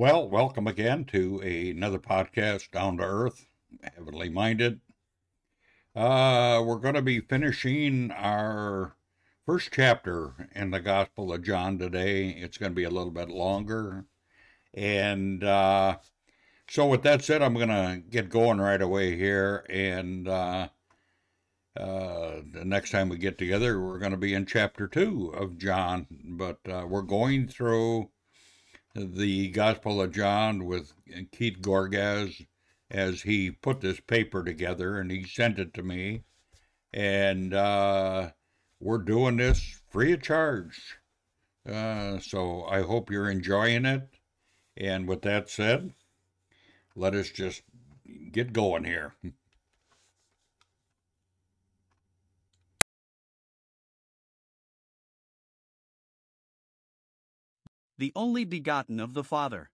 Well, welcome again to another podcast, Down to Earth, Heavenly Minded. Uh, we're going to be finishing our first chapter in the Gospel of John today. It's going to be a little bit longer. And uh, so, with that said, I'm going to get going right away here. And uh, uh, the next time we get together, we're going to be in chapter two of John. But uh, we're going through the Gospel of John with Keith Gorgas as he put this paper together and he sent it to me. And uh, we're doing this free of charge. Uh, so I hope you're enjoying it. And with that said, let us just get going here. The only begotten of the Father.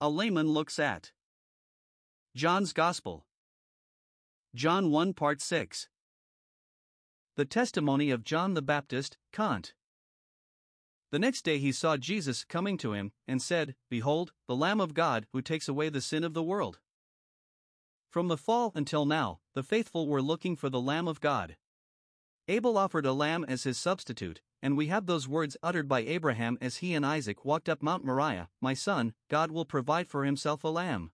A layman looks at John's Gospel. John 1 Part 6. The testimony of John the Baptist, Kant. The next day he saw Jesus coming to him, and said, Behold, the Lamb of God who takes away the sin of the world. From the fall until now, the faithful were looking for the Lamb of God. Abel offered a lamb as his substitute, and we have those words uttered by Abraham as he and Isaac walked up Mount Moriah My son, God will provide for himself a lamb.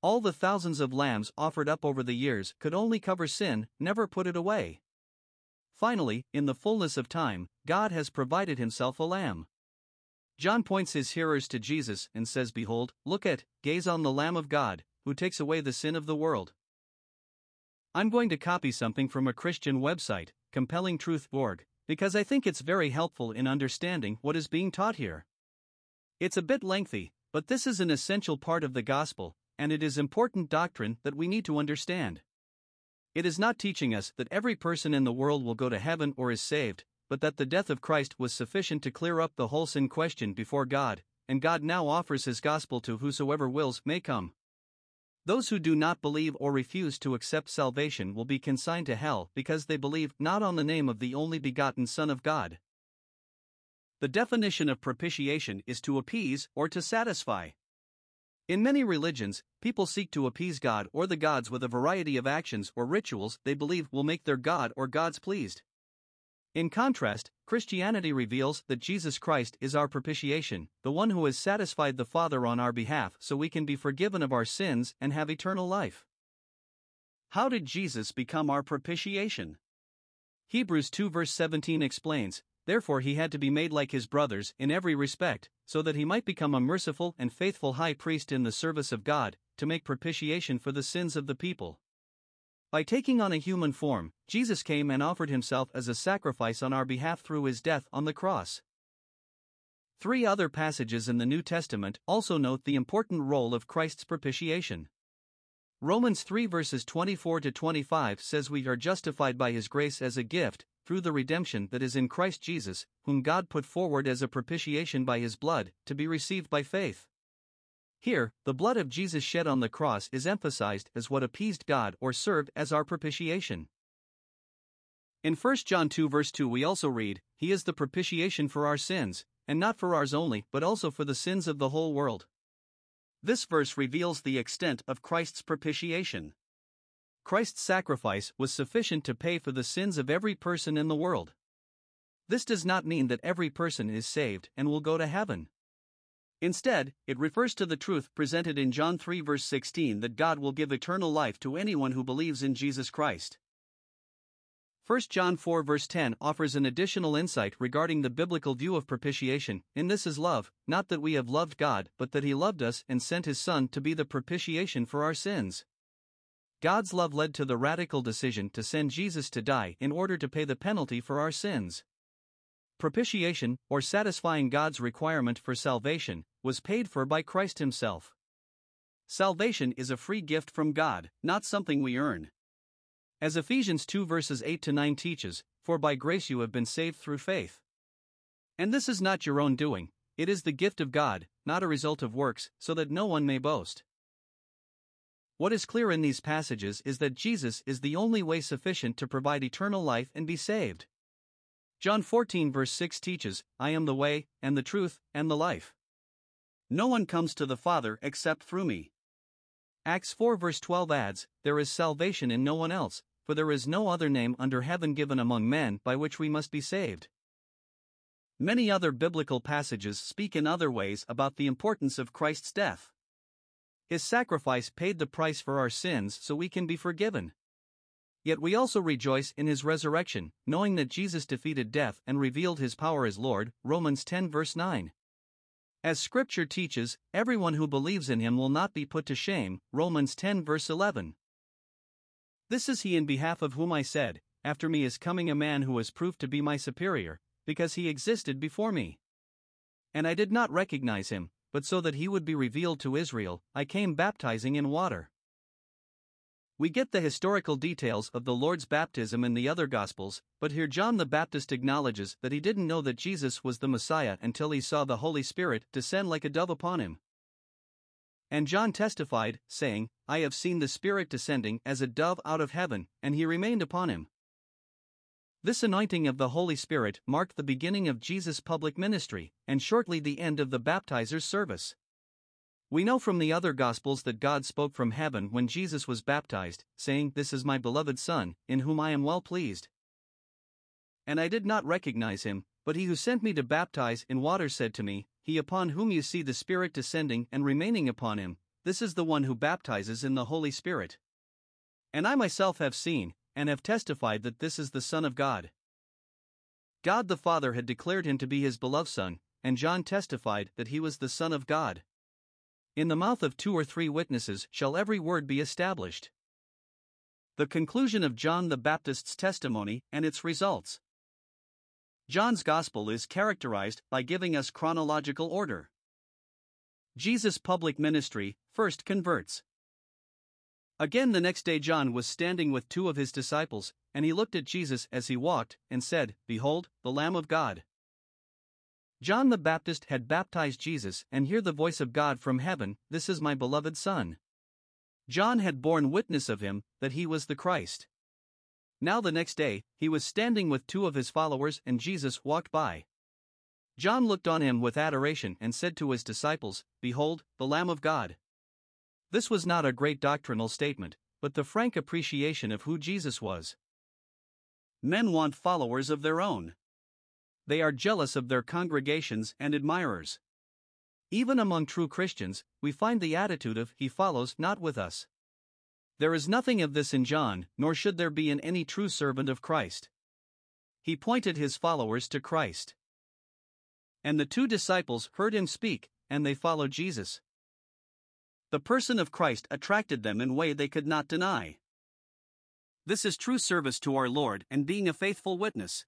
All the thousands of lambs offered up over the years could only cover sin, never put it away. Finally, in the fullness of time, God has provided himself a lamb. John points his hearers to Jesus and says, Behold, look at, gaze on the Lamb of God, who takes away the sin of the world. I'm going to copy something from a Christian website, compellingtruth.org, because I think it's very helpful in understanding what is being taught here. It's a bit lengthy, but this is an essential part of the gospel, and it is important doctrine that we need to understand. It is not teaching us that every person in the world will go to heaven or is saved, but that the death of Christ was sufficient to clear up the whole sin question before God, and God now offers his gospel to whosoever wills may come. Those who do not believe or refuse to accept salvation will be consigned to hell because they believe not on the name of the only begotten Son of God. The definition of propitiation is to appease or to satisfy. In many religions, people seek to appease God or the gods with a variety of actions or rituals they believe will make their God or gods pleased. In contrast, Christianity reveals that Jesus Christ is our propitiation, the one who has satisfied the Father on our behalf so we can be forgiven of our sins and have eternal life. How did Jesus become our propitiation? Hebrews 2 verse 17 explains, Therefore he had to be made like his brothers in every respect, so that he might become a merciful and faithful high priest in the service of God, to make propitiation for the sins of the people. By taking on a human form, Jesus came and offered himself as a sacrifice on our behalf through his death on the cross. Three other passages in the New Testament also note the important role of Christ's propitiation. Romans 3 verses 24 to 25 says we are justified by his grace as a gift, through the redemption that is in Christ Jesus, whom God put forward as a propitiation by his blood, to be received by faith. Here, the blood of Jesus shed on the cross is emphasized as what appeased God or served as our propitiation. In 1 John 2 verse 2 we also read, He is the propitiation for our sins, and not for ours only, but also for the sins of the whole world. This verse reveals the extent of Christ's propitiation. Christ's sacrifice was sufficient to pay for the sins of every person in the world. This does not mean that every person is saved and will go to heaven. Instead, it refers to the truth presented in John 3 verse 16 that God will give eternal life to anyone who believes in Jesus Christ. 1 John 4 verse 10 offers an additional insight regarding the biblical view of propitiation. In this is love, not that we have loved God, but that He loved us and sent His Son to be the propitiation for our sins. God's love led to the radical decision to send Jesus to die in order to pay the penalty for our sins. Propitiation, or satisfying God's requirement for salvation, was paid for by Christ Himself. Salvation is a free gift from God, not something we earn. As Ephesians 2 verses 8 to 9 teaches, For by grace you have been saved through faith. And this is not your own doing, it is the gift of God, not a result of works, so that no one may boast. What is clear in these passages is that Jesus is the only way sufficient to provide eternal life and be saved. John 14 verse 6 teaches, I am the way, and the truth, and the life. No one comes to the Father except through me. Acts 4 verse 12 adds, There is salvation in no one else, for there is no other name under heaven given among men by which we must be saved. Many other biblical passages speak in other ways about the importance of Christ's death. His sacrifice paid the price for our sins so we can be forgiven. Yet we also rejoice in his resurrection, knowing that Jesus defeated death and revealed his power as Lord. Romans 10 verse 9. As scripture teaches, everyone who believes in him will not be put to shame. Romans 10 verse 11. This is he in behalf of whom I said, After me is coming a man who has proved to be my superior, because he existed before me. And I did not recognize him, but so that he would be revealed to Israel, I came baptizing in water. We get the historical details of the Lord's baptism in the other Gospels, but here John the Baptist acknowledges that he didn't know that Jesus was the Messiah until he saw the Holy Spirit descend like a dove upon him. And John testified, saying, I have seen the Spirit descending as a dove out of heaven, and he remained upon him. This anointing of the Holy Spirit marked the beginning of Jesus' public ministry, and shortly the end of the baptizer's service. We know from the other Gospels that God spoke from heaven when Jesus was baptized, saying, This is my beloved Son, in whom I am well pleased. And I did not recognize him, but he who sent me to baptize in water said to me, He upon whom you see the Spirit descending and remaining upon him, this is the one who baptizes in the Holy Spirit. And I myself have seen, and have testified that this is the Son of God. God the Father had declared him to be his beloved Son, and John testified that he was the Son of God. In the mouth of two or three witnesses shall every word be established. The conclusion of John the Baptist's testimony and its results. John's Gospel is characterized by giving us chronological order. Jesus' public ministry first converts. Again, the next day, John was standing with two of his disciples, and he looked at Jesus as he walked, and said, Behold, the Lamb of God. John the Baptist had baptized Jesus, and hear the voice of God from heaven, This is my beloved Son. John had borne witness of him, that he was the Christ. Now, the next day, he was standing with two of his followers, and Jesus walked by. John looked on him with adoration and said to his disciples, Behold, the Lamb of God. This was not a great doctrinal statement, but the frank appreciation of who Jesus was. Men want followers of their own. They are jealous of their congregations and admirers. Even among true Christians, we find the attitude of, He follows not with us. There is nothing of this in John, nor should there be in any true servant of Christ. He pointed his followers to Christ. And the two disciples heard him speak, and they followed Jesus. The person of Christ attracted them in a way they could not deny. This is true service to our Lord and being a faithful witness.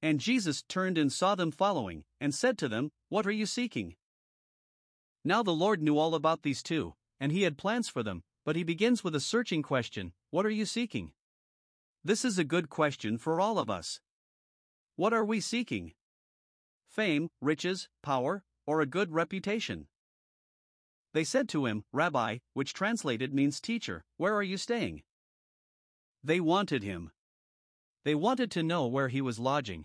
And Jesus turned and saw them following, and said to them, What are you seeking? Now the Lord knew all about these two, and he had plans for them, but he begins with a searching question What are you seeking? This is a good question for all of us. What are we seeking? Fame, riches, power, or a good reputation? They said to him, Rabbi, which translated means teacher, where are you staying? They wanted him. They wanted to know where he was lodging.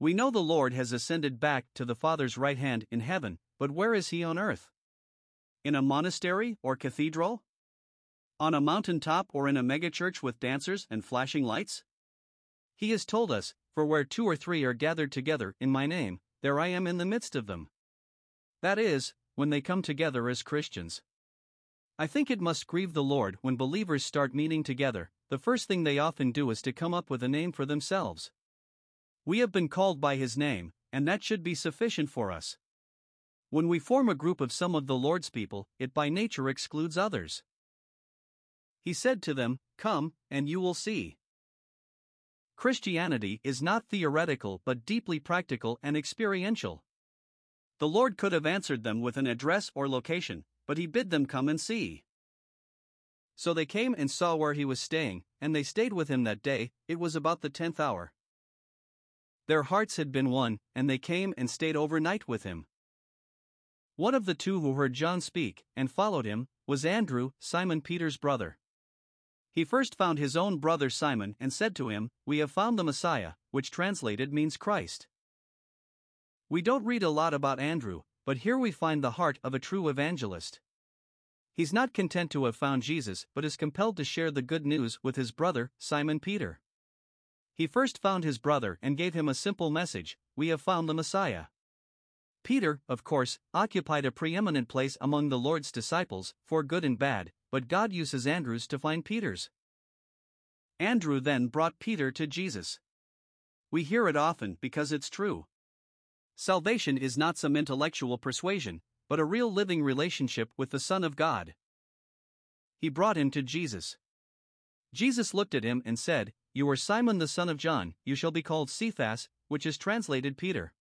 We know the Lord has ascended back to the Father's right hand in heaven, but where is he on earth? In a monastery or cathedral? On a mountain top or in a megachurch with dancers and flashing lights? He has told us, For where two or three are gathered together in my name, there I am in the midst of them. That is, when they come together as Christians. I think it must grieve the Lord when believers start meeting together, the first thing they often do is to come up with a name for themselves. We have been called by His name, and that should be sufficient for us. When we form a group of some of the Lord's people, it by nature excludes others. He said to them, Come, and you will see. Christianity is not theoretical but deeply practical and experiential. The Lord could have answered them with an address or location, but he bid them come and see. So they came and saw where he was staying, and they stayed with him that day, it was about the tenth hour. Their hearts had been won, and they came and stayed overnight with him. One of the two who heard John speak, and followed him, was Andrew, Simon Peter's brother. He first found his own brother Simon and said to him, We have found the Messiah, which translated means Christ. We don't read a lot about Andrew, but here we find the heart of a true evangelist. He's not content to have found Jesus, but is compelled to share the good news with his brother, Simon Peter. He first found his brother and gave him a simple message We have found the Messiah. Peter, of course, occupied a preeminent place among the Lord's disciples, for good and bad, but God uses Andrews to find Peter's. Andrew then brought Peter to Jesus. We hear it often because it's true. Salvation is not some intellectual persuasion, but a real living relationship with the Son of God. He brought him to Jesus. Jesus looked at him and said, You are Simon the son of John, you shall be called Cephas, which is translated Peter.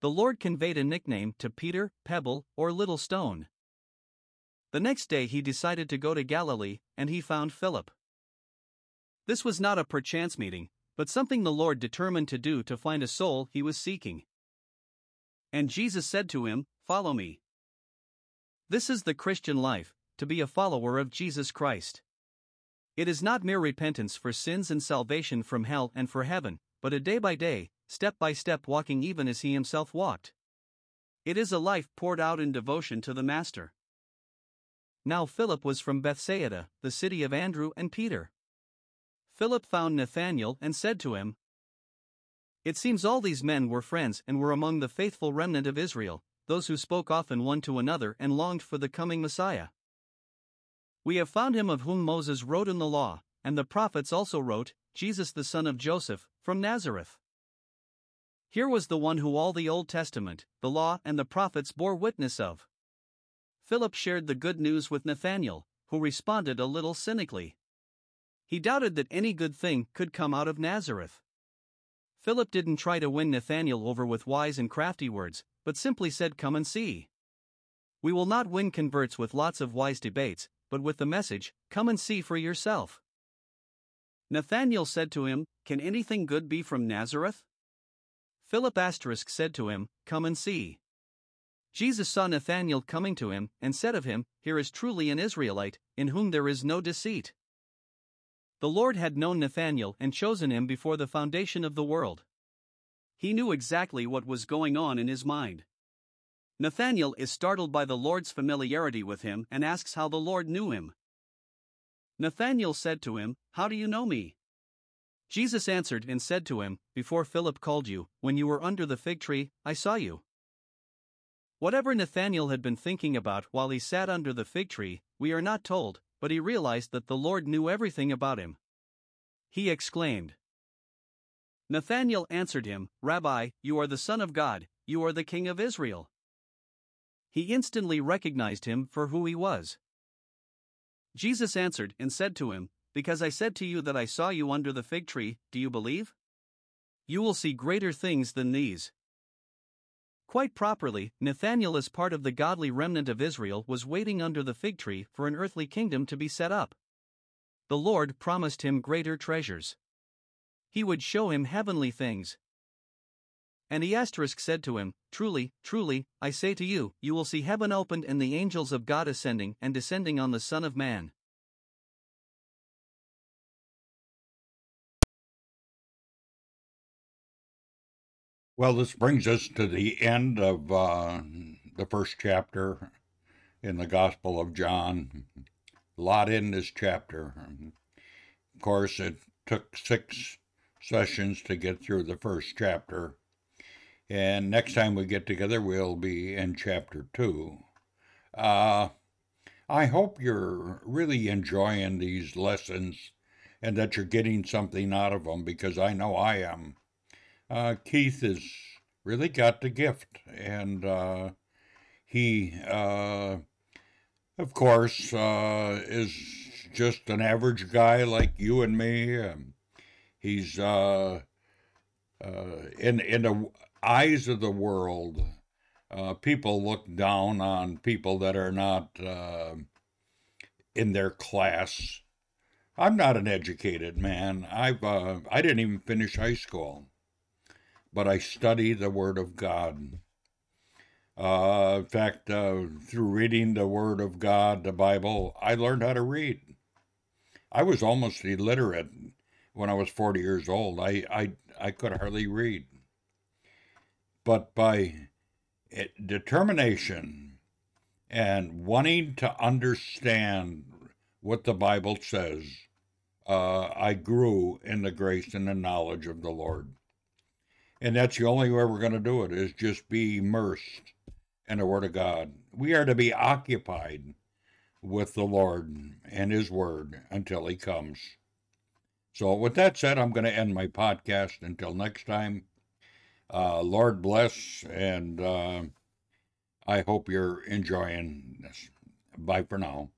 The Lord conveyed a nickname to Peter, Pebble, or Little Stone. The next day he decided to go to Galilee, and he found Philip. This was not a perchance meeting, but something the Lord determined to do to find a soul he was seeking. And Jesus said to him, Follow me. This is the Christian life, to be a follower of Jesus Christ. It is not mere repentance for sins and salvation from hell and for heaven, but a day by day, step by step walking even as he himself walked. It is a life poured out in devotion to the Master. Now Philip was from Bethsaida, the city of Andrew and Peter. Philip found Nathanael and said to him, It seems all these men were friends and were among the faithful remnant of Israel, those who spoke often one to another and longed for the coming Messiah. We have found him of whom Moses wrote in the law, and the prophets also wrote, Jesus the son of Joseph, from Nazareth. Here was the one who all the Old Testament, the law, and the prophets bore witness of. Philip shared the good news with Nathanael, who responded a little cynically. He doubted that any good thing could come out of Nazareth. Philip didn't try to win Nathanael over with wise and crafty words, but simply said, Come and see. We will not win converts with lots of wise debates, but with the message, Come and see for yourself. Nathanael said to him, Can anything good be from Nazareth? Philip asterisk said to him, Come and see. Jesus saw Nathanael coming to him, and said of him, Here is truly an Israelite, in whom there is no deceit. The Lord had known Nathanael and chosen him before the foundation of the world. He knew exactly what was going on in his mind. Nathanael is startled by the Lord's familiarity with him and asks how the Lord knew him. Nathanael said to him, How do you know me? Jesus answered and said to him, Before Philip called you, when you were under the fig tree, I saw you. Whatever Nathanael had been thinking about while he sat under the fig tree, we are not told, but he realized that the Lord knew everything about him. He exclaimed. Nathanael answered him, Rabbi, you are the Son of God, you are the King of Israel. He instantly recognized him for who he was. Jesus answered and said to him, Because I said to you that I saw you under the fig tree, do you believe? You will see greater things than these. Quite properly, Nathanael, as part of the godly remnant of Israel, was waiting under the fig tree for an earthly kingdom to be set up. The Lord promised him greater treasures. He would show him heavenly things. And he asterisk said to him, Truly, truly, I say to you, you will see heaven opened and the angels of God ascending and descending on the Son of Man. Well, this brings us to the end of uh, the first chapter in the Gospel of John. A lot in this chapter. Of course, it took six sessions to get through the first chapter. And next time we get together, we'll be in chapter two. Uh, I hope you're really enjoying these lessons and that you're getting something out of them because I know I am uh, Keith has really got the gift, and uh, he, uh, of course, uh, is just an average guy like you and me. He's uh, uh, in in the eyes of the world. people look down on people that are not in their class. I'm not an educated man. I've I didn't even finish high school but I study the Word of God. Uh, in fact, uh, through reading the Word of God, the Bible, I learned how to read. I was almost illiterate when I was 40 years old. I, I, I could hardly read. But by it, determination and wanting to understand what the Bible says, uh, I grew in the grace and the knowledge of the Lord. And that's the only way we're going to do it is just be immersed in the Word of God. We are to be occupied with the Lord and His Word until He comes. So, with that said, I'm going to end my podcast. Until next time, uh, Lord bless, and uh, I hope you're enjoying this. Bye for now.